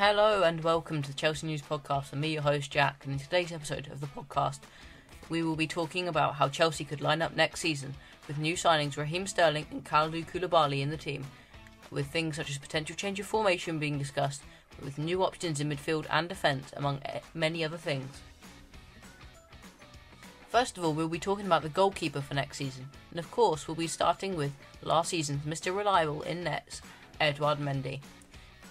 Hello and welcome to the Chelsea News Podcast. I'm me, your host Jack, and in today's episode of the podcast, we will be talking about how Chelsea could line up next season with new signings Raheem Sterling and Kalidou Koulibaly in the team, with things such as potential change of formation being discussed, with new options in midfield and defence, among many other things. First of all, we'll be talking about the goalkeeper for next season, and of course, we'll be starting with last season's Mr. Reliable in nets, Edouard Mendy.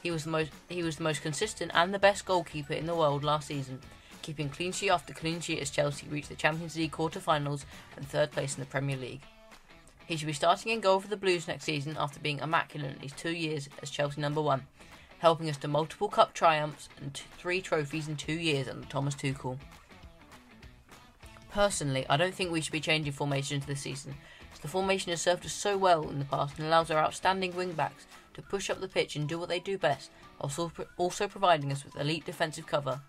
He was the most he was the most consistent and the best goalkeeper in the world last season, keeping clean sheet after clean sheet as Chelsea reached the Champions League quarter-finals and third place in the Premier League. He should be starting in goal for the Blues next season after being immaculate in his two years as Chelsea number one, helping us to multiple cup triumphs and t- three trophies in two years under Thomas Tuchel. Personally, I don't think we should be changing formations this season, as the formation has served us so well in the past and allows our outstanding wing backs to push up the pitch and do what they do best, whilst also providing us with elite defensive cover.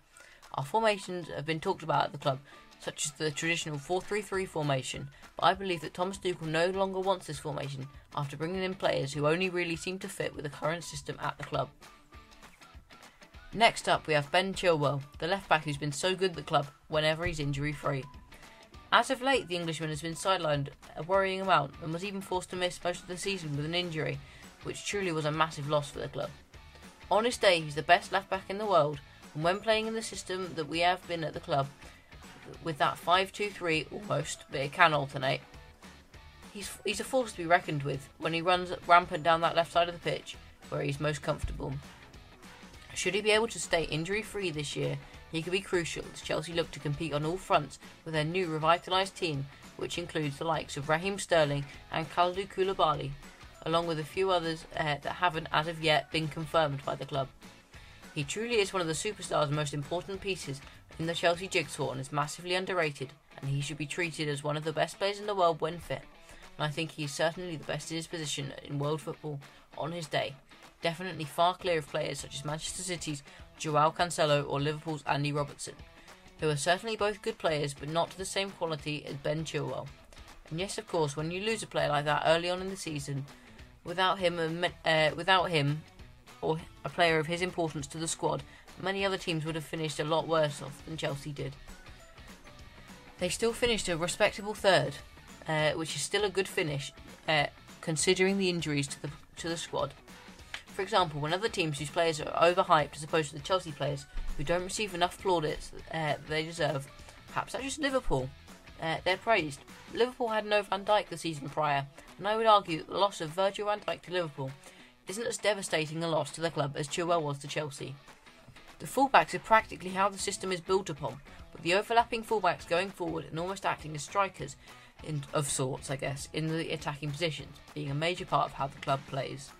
Our formations have been talked about at the club, such as the traditional 4-3-3 formation, but I believe that Thomas Tuchel no longer wants this formation after bringing in players who only really seem to fit with the current system at the club. Next up, we have Ben Chilwell, the left back who's been so good at the club whenever he's injury free. As of late, the Englishman has been sidelined a worrying amount and was even forced to miss most of the season with an injury, which truly was a massive loss for the club. On his day, he's the best left back in the world, and when playing in the system that we have been at the club, with that 5 2 3 almost, but it can alternate, he's, he's a force to be reckoned with when he runs rampant down that left side of the pitch where he's most comfortable. Should he be able to stay injury free this year, he could be crucial as Chelsea look to compete on all fronts with their new revitalised team, which includes the likes of Raheem Sterling and Kalidou Koulibaly, along with a few others uh, that haven't as of yet been confirmed by the club. He truly is one of the superstars' most important pieces in the Chelsea jigsaw and is massively underrated, and he should be treated as one of the best players in the world when fit. And I think he is certainly the best in his position in world football on his day. Definitely far clear of players such as Manchester City's Joao Cancelo or Liverpool's Andy Robertson, who are certainly both good players but not to the same quality as Ben Chilwell. And yes, of course, when you lose a player like that early on in the season, Without him, uh, without him, or a player of his importance to the squad, many other teams would have finished a lot worse off than Chelsea did. They still finished a respectable third, uh, which is still a good finish, uh, considering the injuries to the to the squad. For example, when other teams whose players are overhyped as opposed to the Chelsea players who don't receive enough plaudits uh, they deserve, perhaps that's just Liverpool. Uh, they're praised. Liverpool had no Van Dijk the season prior, and I would argue that the loss of Virgil van Dijk to Liverpool isn't as devastating a loss to the club as Chilwell was to Chelsea. The fullbacks are practically how the system is built upon, with the overlapping fullbacks going forward and almost acting as strikers in, of sorts, I guess, in the attacking positions, being a major part of how the club plays.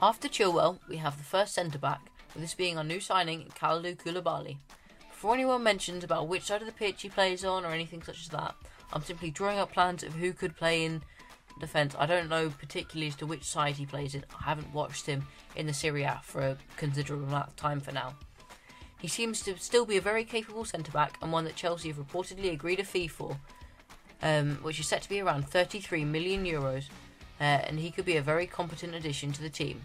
After Chilwell, we have the first centre back, with this being our new signing, Kalidou Koulibaly. Before anyone mentions about which side of the pitch he plays on or anything such as that, I'm simply drawing up plans of who could play in defence. I don't know particularly as to which side he plays in. I haven't watched him in the Serie A for a considerable amount of time for now. He seems to still be a very capable centre back and one that Chelsea have reportedly agreed a fee for, um, which is set to be around 33 million euros, uh, and he could be a very competent addition to the team.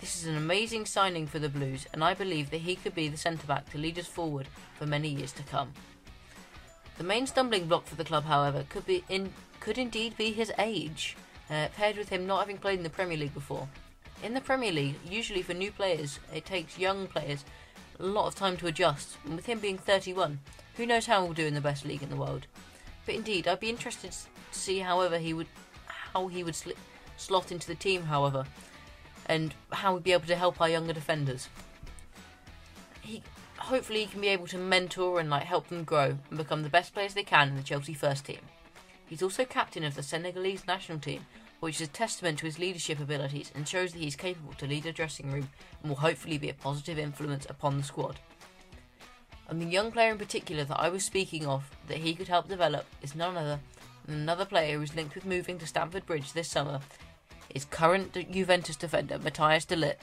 This is an amazing signing for the Blues, and I believe that he could be the centre back to lead us forward for many years to come. The main stumbling block for the club, however, could be in could indeed be his age, uh, paired with him not having played in the Premier League before. In the Premier League, usually for new players, it takes young players a lot of time to adjust, and with him being 31, who knows how he'll do in the best league in the world. But indeed, I'd be interested to see, however, he would how he would sl- slot into the team, however, and how he'd be able to help our younger defenders. He hopefully he can be able to mentor and like help them grow and become the best players they can in the Chelsea first team. He's also captain of the Senegalese national team, which is a testament to his leadership abilities and shows that he's capable to lead a dressing room and will hopefully be a positive influence upon the squad. And the young player in particular that I was speaking of that he could help develop is none other than another player who's linked with moving to Stamford Bridge this summer is current Juventus defender Matthias de Ligt.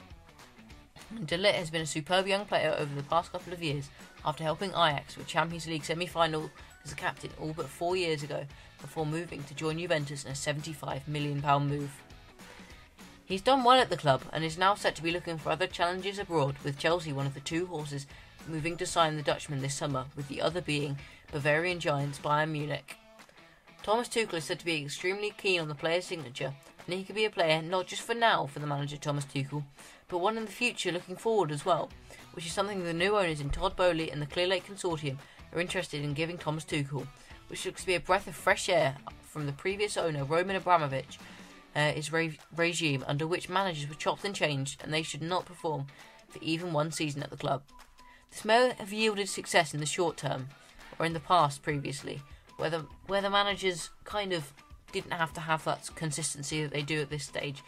De Ligt has been a superb young player over the past couple of years after helping Ajax a Champions League semi final as a captain all but four years ago before moving to join Juventus in a £75 million move. He's done well at the club and is now set to be looking for other challenges abroad, with Chelsea one of the two horses moving to sign the Dutchman this summer, with the other being Bavarian giants Bayern Munich. Thomas Tuchel is said to be extremely keen on the player's signature, and he could be a player not just for now for the manager Thomas Tuchel, but one in the future looking forward as well, which is something the new owners in Todd Boehly and the Clearlake Consortium are interested in giving Thomas Tuchel, which looks to be a breath of fresh air from the previous owner Roman Abramovich uh, his re- regime under which managers were chopped and changed and they should not perform for even one season at the club. This may have yielded success in the short term, or in the past previously, where the, where the managers kind of didn't have to have that consistency that they do at this stage.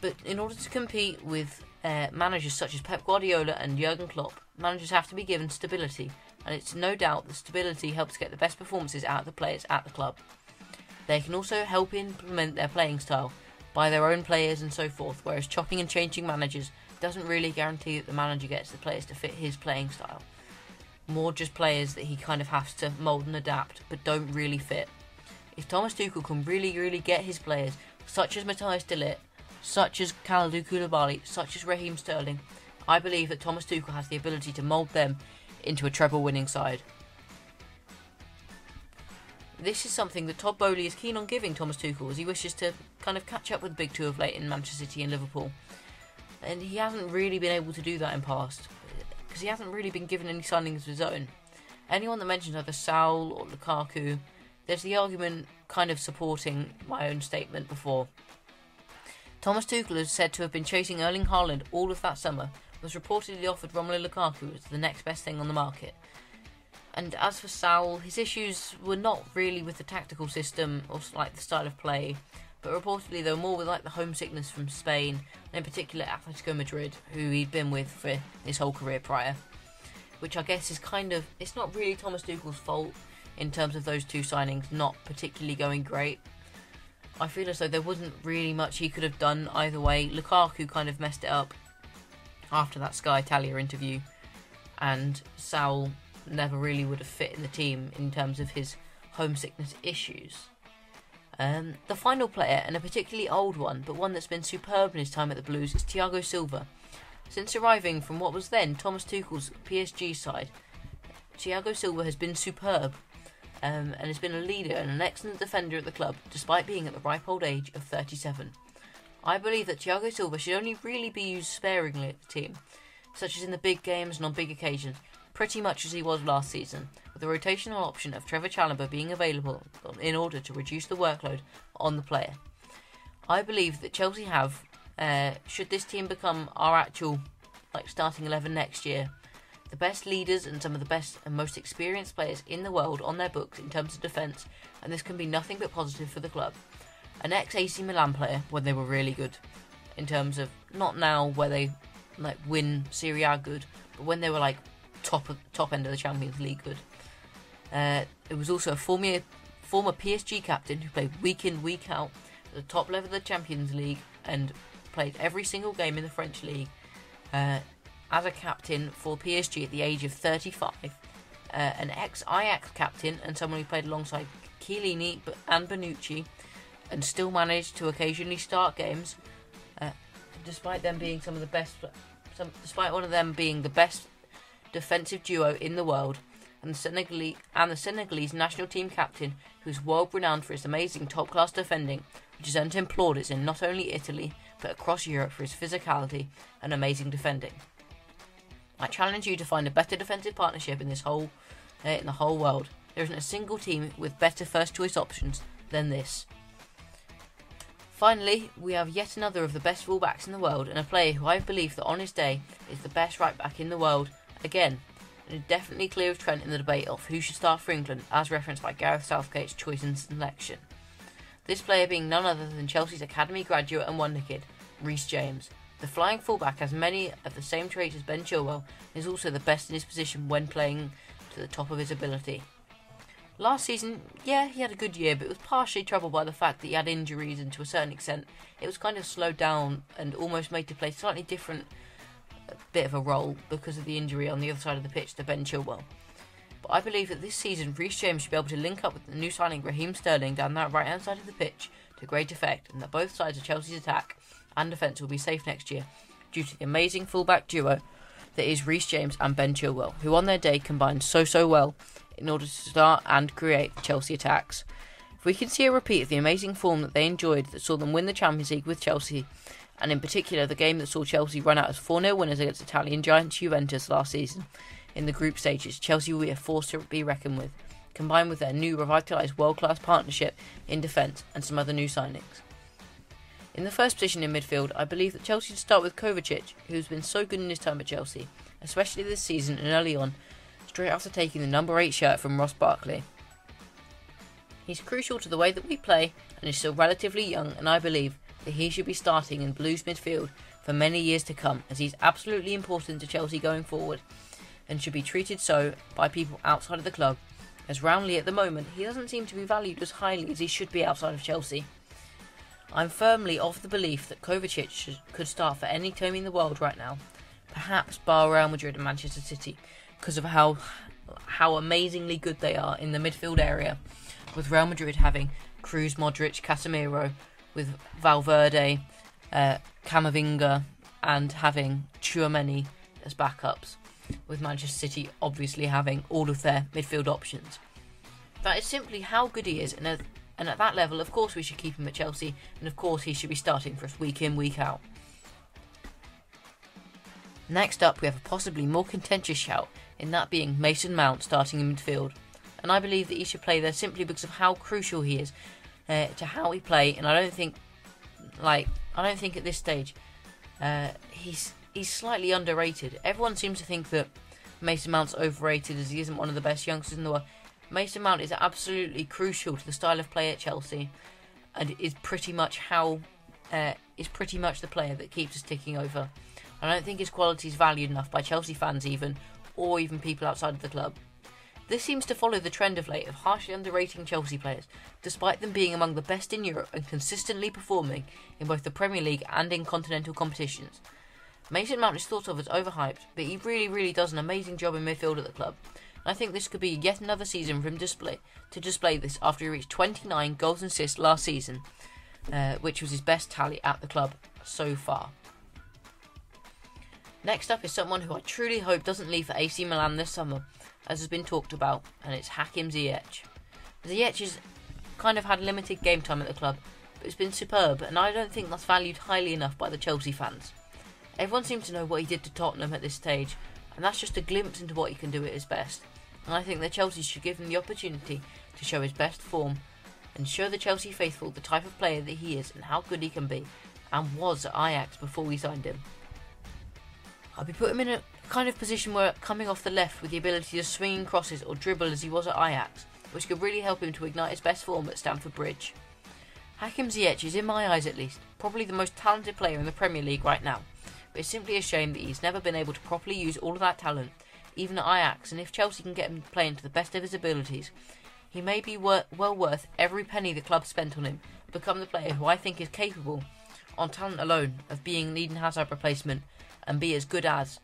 But in order to compete with uh, managers such as Pep Guardiola and Jurgen Klopp, managers have to be given stability, and it's no doubt that stability helps get the best performances out of the players at the club. They can also help implement their playing style by their own players and so forth, whereas chopping and changing managers doesn't really guarantee that the manager gets the players to fit his playing style. More just players that he kind of has to mould and adapt, but don't really fit. If Thomas Tuchel can really, really get his players, such as Matthias de Ligt, such as Kalidou Koulibaly, such as Raheem Sterling, I believe that Thomas Tuchel has the ability to mould them into a treble winning side. This is something that Todd Boehly is keen on giving Thomas Tuchel as he wishes to kind of catch up with the big two of late in Manchester City and Liverpool. And he hasn't really been able to do that in past because he hasn't really been given any signings of his own. Anyone that mentions either Saul or Lukaku, there's the argument kind of supporting my own statement before. Thomas Tuchel is said to have been chasing Erling Haaland all of that summer, was reportedly offered Romelu Lukaku as the next best thing on the market. And as for Saul, his issues were not really with the tactical system or like the style of play, but reportedly they were more with like the homesickness from Spain, and in particular Atletico Madrid, who he'd been with for his whole career prior. Which I guess is kind of it's not really Thomas Tuchel's fault in terms of those two signings not particularly going great. I feel as though there wasn't really much he could have done either way. Lukaku kind of messed it up after that Sky Italia interview, and Saul never really would have fit in the team in terms of his homesickness issues. Um, the final player, and a particularly old one, but one that's been superb in his time at the Blues, is Thiago Silva. Since arriving from what was then Thomas Tuchel's PSG side, Thiago Silva has been superb um, and has been a leader and an excellent defender at the club, despite being at the ripe old age of 37. I believe that Thiago Silva should only really be used sparingly at the team, such as in the big games and on big occasions, pretty much as he was last season, with the rotational option of Trevor Chalobah being available in order to reduce the workload on the player. I believe that Chelsea have, uh, should this team become our actual like starting 11 next year, the best leaders and some of the best and most experienced players in the world on their books in terms of defence, and this can be nothing but positive for the club. An ex AC Milan player when they were really good, in terms of not now where they like win Serie A good, but when they were like top of, top end of the Champions League good. Uh, it was also a former former PSG captain who played week in week out at the top level of the Champions League and played every single game in the French league uh, as a captain for PSG at the age of 35. Uh, an ex Ajax captain and someone who played alongside Chiellini and Bonucci and still managed to occasionally start games, uh, despite them being some of the best. Some, despite one of them being the best defensive duo in the world, and the Senegalese, and the Senegalese national team captain, who is world renowned for his amazing top class defending, which has earned him plaudits in not only Italy but across Europe for his physicality and amazing defending. I challenge you to find a better defensive partnership in this whole uh, in the whole world. There isn't a single team with better first choice options than this. Finally, we have yet another of the best fullbacks in the world and a player who I believe that on his day is the best right back in the world Again, definitely clear of Trent in the debate of who should start for England, as referenced by Gareth Southgate's choice and selection. This player being none other than Chelsea's academy graduate and wonder kid, Reece James. The flying fullback has many of the same traits as Ben Chilwell and is also the best in his position when playing to the top of his ability. Last season, yeah, he had a good year, but it was partially troubled by the fact that he had injuries and to a certain extent it was kind of slowed down and almost made to play slightly different bit of a role because of the injury on the other side of the pitch to Ben Chilwell. But I believe that this season Reece James should be able to link up with the new signing Raheem Sterling down that right hand side of the pitch to great effect, and that both sides of Chelsea's attack and defence will be safe next year due to the amazing fullback duo that is Reece James and Ben Chilwell, who on their day combined so so well in order to start and create Chelsea attacks. If we can see a repeat of the amazing form that they enjoyed that saw them win the Champions League with Chelsea, and in particular the game that saw Chelsea run out as 4 0 winners against Italian giants Juventus last season in the group stages, Chelsea will be a force to be reckoned with, combined with their new revitalised world class partnership in defence and some other new signings. In the first position in midfield, I believe that Chelsea should start with Kovacic, who's been so good in his time at Chelsea, especially this season and early on, straight after taking the number 8 shirt from Ross Barkley. He's crucial to the way that we play and is still relatively young, and I believe that he should be starting in Blues midfield for many years to come, as he's absolutely important to Chelsea going forward and should be treated so by people outside of the club, as roundly at the moment he doesn't seem to be valued as highly as he should be outside of Chelsea. I'm firmly of the belief that Kovacic should, could start for any team in the world right now, perhaps bar Real Madrid and Manchester City, because of how how amazingly good they are in the midfield area, with Real Madrid having Kroos, Modric, Casemiro, with Valverde, uh, Camavinga, and having Tchouameni as backups, with Manchester City obviously having all of their midfield options. That is simply how good he is, and at, and at that level, of course, we should keep him at Chelsea, and of course, he should be starting for us week in, week out. Next up, we have a possibly more contentious shout, in that being Mason Mount starting in midfield. And I believe that he should play there simply because of how crucial he is uh, to how we play. And I don't think, like, I don't think at this stage uh, he's he's slightly underrated. Everyone seems to think that Mason Mount's overrated as he isn't one of the best youngsters in the world. Mason Mount is absolutely crucial to the style of play at Chelsea, and is pretty much how uh, is pretty much the player that keeps us ticking over. I don't think his quality is valued enough by Chelsea fans, even, or even people outside of the club. This seems to follow the trend of late of harshly underrating Chelsea players, despite them being among the best in Europe and consistently performing in both the Premier League and in continental competitions. Mason Mount is thought of as overhyped, but he really, really does an amazing job in midfield at the club. And I think this could be yet another season for him display, to display this after he reached 29 goals and assists last season, uh, which was his best tally at the club so far. Next up is someone who I truly hope doesn't leave for AC Milan this summer, as has been talked about, and it's Hakim Ziyech. Ziyech has kind of had limited game time at the club, but it's been superb, and I don't think that's valued highly enough by the Chelsea fans. Everyone seems to know what he did to Tottenham at this stage, and that's just a glimpse into what he can do at his best. And I think that Chelsea should give him the opportunity to show his best form and show the Chelsea faithful the type of player that he is and how good he can be, and was at Ajax before we signed him. I'll be putting him in a kind of position where coming off the left with the ability to swing crosses or dribble as he was at Ajax, which could really help him to ignite his best form at Stamford Bridge. Hakim Ziyech is, in my eyes at least, probably the most talented player in the Premier League right now, but it's simply a shame that he's never been able to properly use all of that talent, even at Ajax, and if Chelsea can get him playing to the best of his abilities, he may be wor- well worth every penny the club spent on him, become the player who I think is capable, on talent alone, of being an Eden Hazard replacement and be as good as,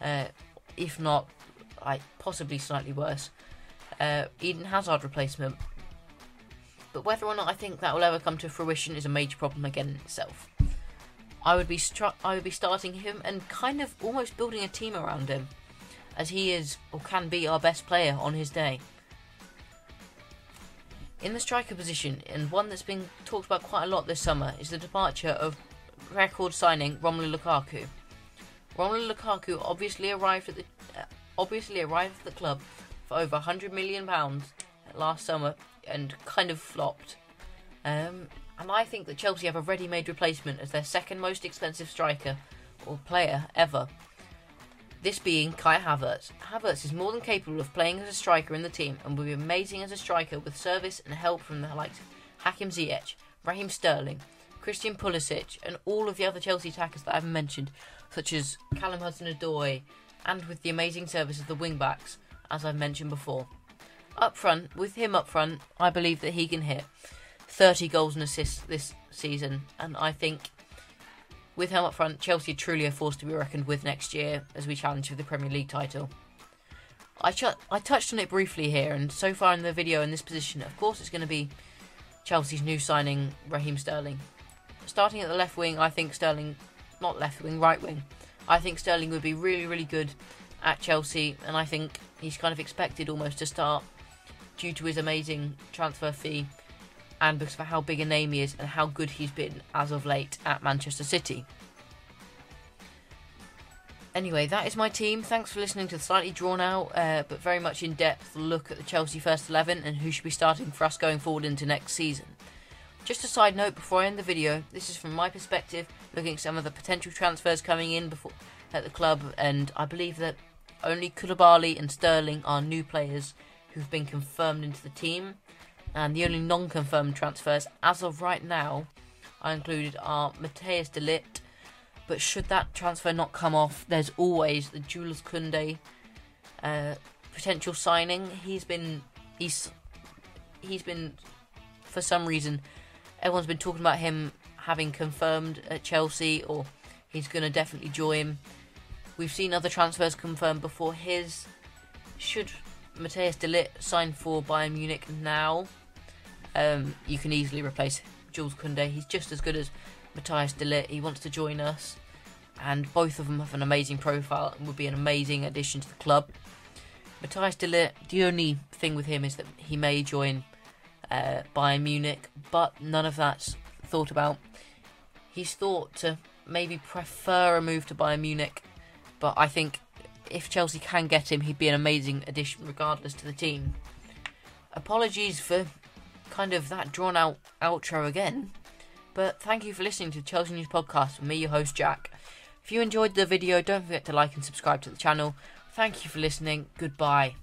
uh, if not like possibly slightly worse, uh, Eden Hazard replacement. But whether or not I think that will ever come to fruition is a major problem again in itself. I would be stru- I would be starting him and kind of almost building a team around him, as he is or can be our best player on his day. In the striker position, and one that's been talked about quite a lot this summer, is the departure of record signing Romelu Lukaku. Romelu Lukaku obviously arrived at the uh, obviously arrived at the club for over 100 million pounds last summer and kind of flopped. Um, and I think that Chelsea have a ready-made replacement as their second most expensive striker or player ever. This being Kai Havertz. Havertz is more than capable of playing as a striker in the team and will be amazing as a striker with service and help from the likes of Hakim Ziyech, Raheem Sterling, Christian Pulisic, and all of the other Chelsea attackers that I've mentioned, such as Callum Hudson-Odoi, and with the amazing service of the wing-backs, as I've mentioned before. Up front, with him up front, I believe that he can hit 30 goals and assists this season, and I think with him up front, Chelsea truly a force to be reckoned with next year as we challenge for the Premier League title. I, ch- I touched on it briefly here, and so far in the video in this position, of course, it's going to be Chelsea's new signing, Raheem Sterling. Starting at the left wing, I think Sterling, not left wing, right wing. I think Sterling would be really, really good at Chelsea, and I think he's kind of expected almost to start due to his amazing transfer fee and because of how big a name he is and how good he's been as of late at Manchester City. Anyway, that is my team. Thanks for listening to the slightly drawn out uh, but very much in depth look at the Chelsea first 11 and who should be starting for us going forward into next season. Just a side note before I end the video, this is from my perspective, looking at some of the potential transfers coming in before at the club, and I believe that only Koulibaly and Sterling are new players who've been confirmed into the team, and the only non-confirmed transfers as of right now I included are Matthijs de Ligt, but should that transfer not come off, there's always the Jules Koundé uh, potential signing. He's been he's he's been for some reason everyone's been talking about him having confirmed at Chelsea or he's going to definitely join. We've seen other transfers confirmed before his. Should Matthijs de Ligt sign for Bayern Munich now, um, you can easily replace Jules Koundé. He's just as good as Matthias de Ligt. He wants to join us, and both of them have an amazing profile and would be an amazing addition to the club. Matthias de Ligt, the only thing with him is that he may join uh, Bayern Munich, but none of that's thought about. He's thought to maybe prefer a move to Bayern Munich, but I think if Chelsea can get him, he'd be an amazing addition regardless to the team. Apologies for kind of that drawn out outro again, but thank you for listening to Chelsea News Podcast with me, your host Jack. If you enjoyed the video, don't forget to like and subscribe to the channel. Thank you for listening. Goodbye.